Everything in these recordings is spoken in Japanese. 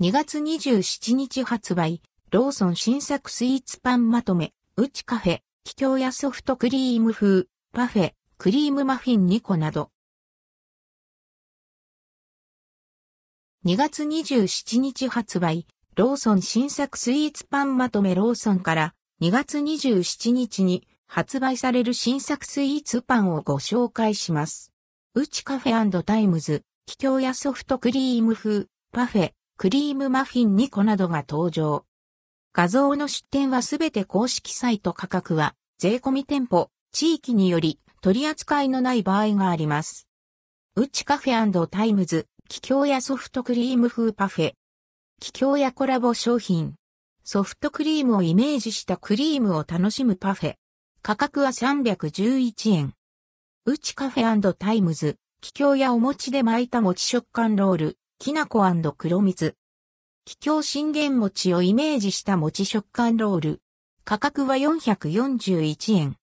2月27日発売、ローソン新作スイーツパンまとめ、うちカフェ、気境やソフトクリーム風、パフェ、クリームマフィン2個など。2月27日発売、ローソン新作スイーツパンまとめローソンから2月27日に発売される新作スイーツパンをご紹介します。Uchi Cafe times 桔梗屋ソフトクリーム風、パフェ、クリームマフィン2個などが登場。画像の出典はすべて公式サイト価格は税込み店舗、地域により取り扱いのない場合があります。 Uchi Cafe times 桔梗屋ソフトクリーム風パフェ。桔梗屋コラボ商品。ソフトクリームをイメージしたクリームを楽しむパフェ。価格は311円。うちカフェタイムズ、気境やお餅で巻いた餅食感ロール、きなこ黒蜜。気境信玄餅をイメージした餅食感ロール。価格は441円。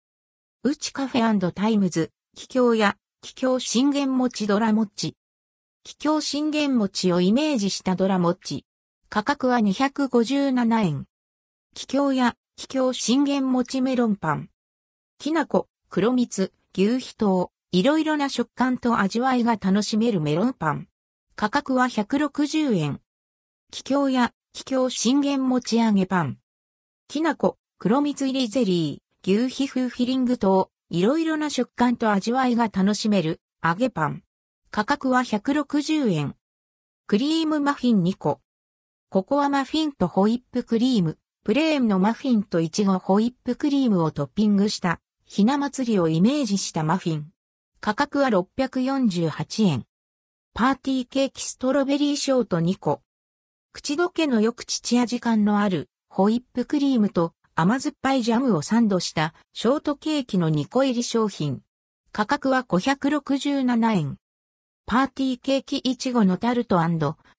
Uchi Cafe times 桔梗屋、桔梗信玄餅ドラ餅。桔梗信玄餅をイメージしたドラ餅。価格は257円。気境や、気境信玄餅メロンパン。きなこ、黒蜜、牛皮糖、いろいろな食感と味わいが楽しめるメロンパン。価格は160円。気境や、気境信玄持ち上げパン。きなこ、黒蜜入りゼリー、牛皮風フィリング等、いろいろな食感と味わいが楽しめる、揚げパン。価格は160円。クリームマフィン2個。ココアマフィンとホイップクリーム、プレーンのマフィンとイチゴホイップクリームをトッピングした、ひな祭りをイメージしたマフィン。価格は648円。パーティーケーキストロベリーショート2個。口どけのよく父味感のあるホイップクリームと甘酸っぱいジャムをサンドしたショートケーキの2個入り商品。価格は567円。パーティーケーキいちごのタルト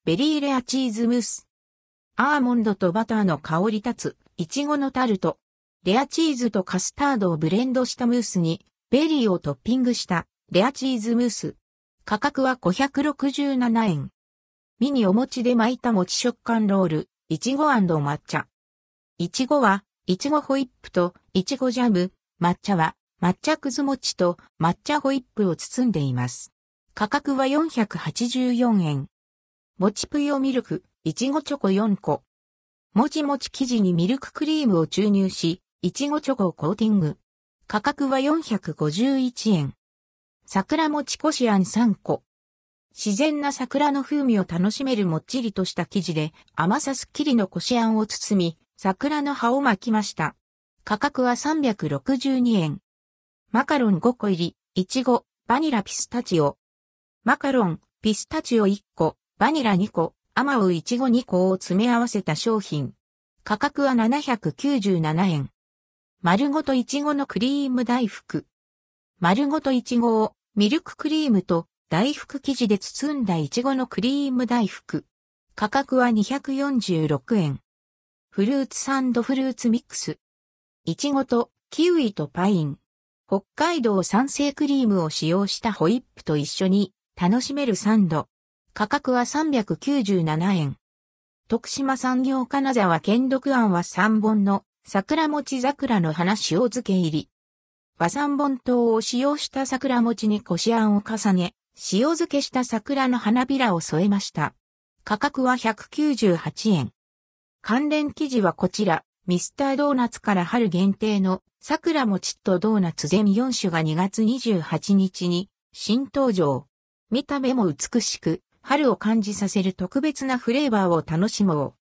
ベリーレアチーズムース。アーモンドとバターの香り立ついちごのタルト。レアチーズとカスタードをブレンドしたムースにベリーをトッピングしたレアチーズムース。価格は567円。ミニお餅で巻いた餅食感ロール、いちご抹茶。いちごは、いちごホイップといちごジャム、抹茶は、抹茶くず餅と抹茶ホイップを包んでいます。価格は484円。もちぷよミルク、いちごチョコ4個。もちもち生地にミルククリームを注入し、いちごチョコをコーティング。価格は451円。桜餅こしあん3個。自然な桜の風味を楽しめるもっちりとした生地で甘さすっきりのこしあんを包み、桜の葉を巻きました。価格は362円。マカロン5個入り、いちご、バニラピスタチオ。マカロン、ピスタチオ1個、バニラ2個、アマウいちご2個を詰め合わせた商品。価格は797円。丸ごといちごのクリーム大福。丸ごといちごをミルククリームと大福生地で包んだイチゴのクリーム大福。価格は246円。フルーツサンドフルーツミックス。イチゴとキウイとパイン。北海道産生クリームを使用したホイップと一緒に楽しめるサンド。価格は397円。徳島産業金沢県独案は3本の桜餅桜の花塩漬け入り。和三本糖を使用した桜餅にこしあんを重ね、塩漬けした桜の花びらを添えました。価格は198円。関連記事はこちら、ミスタードーナツから春限定の桜餅とドーナツ全4種が2月28日に新登場。見た目も美しく、春を感じさせる特別なフレーバーを楽しもう。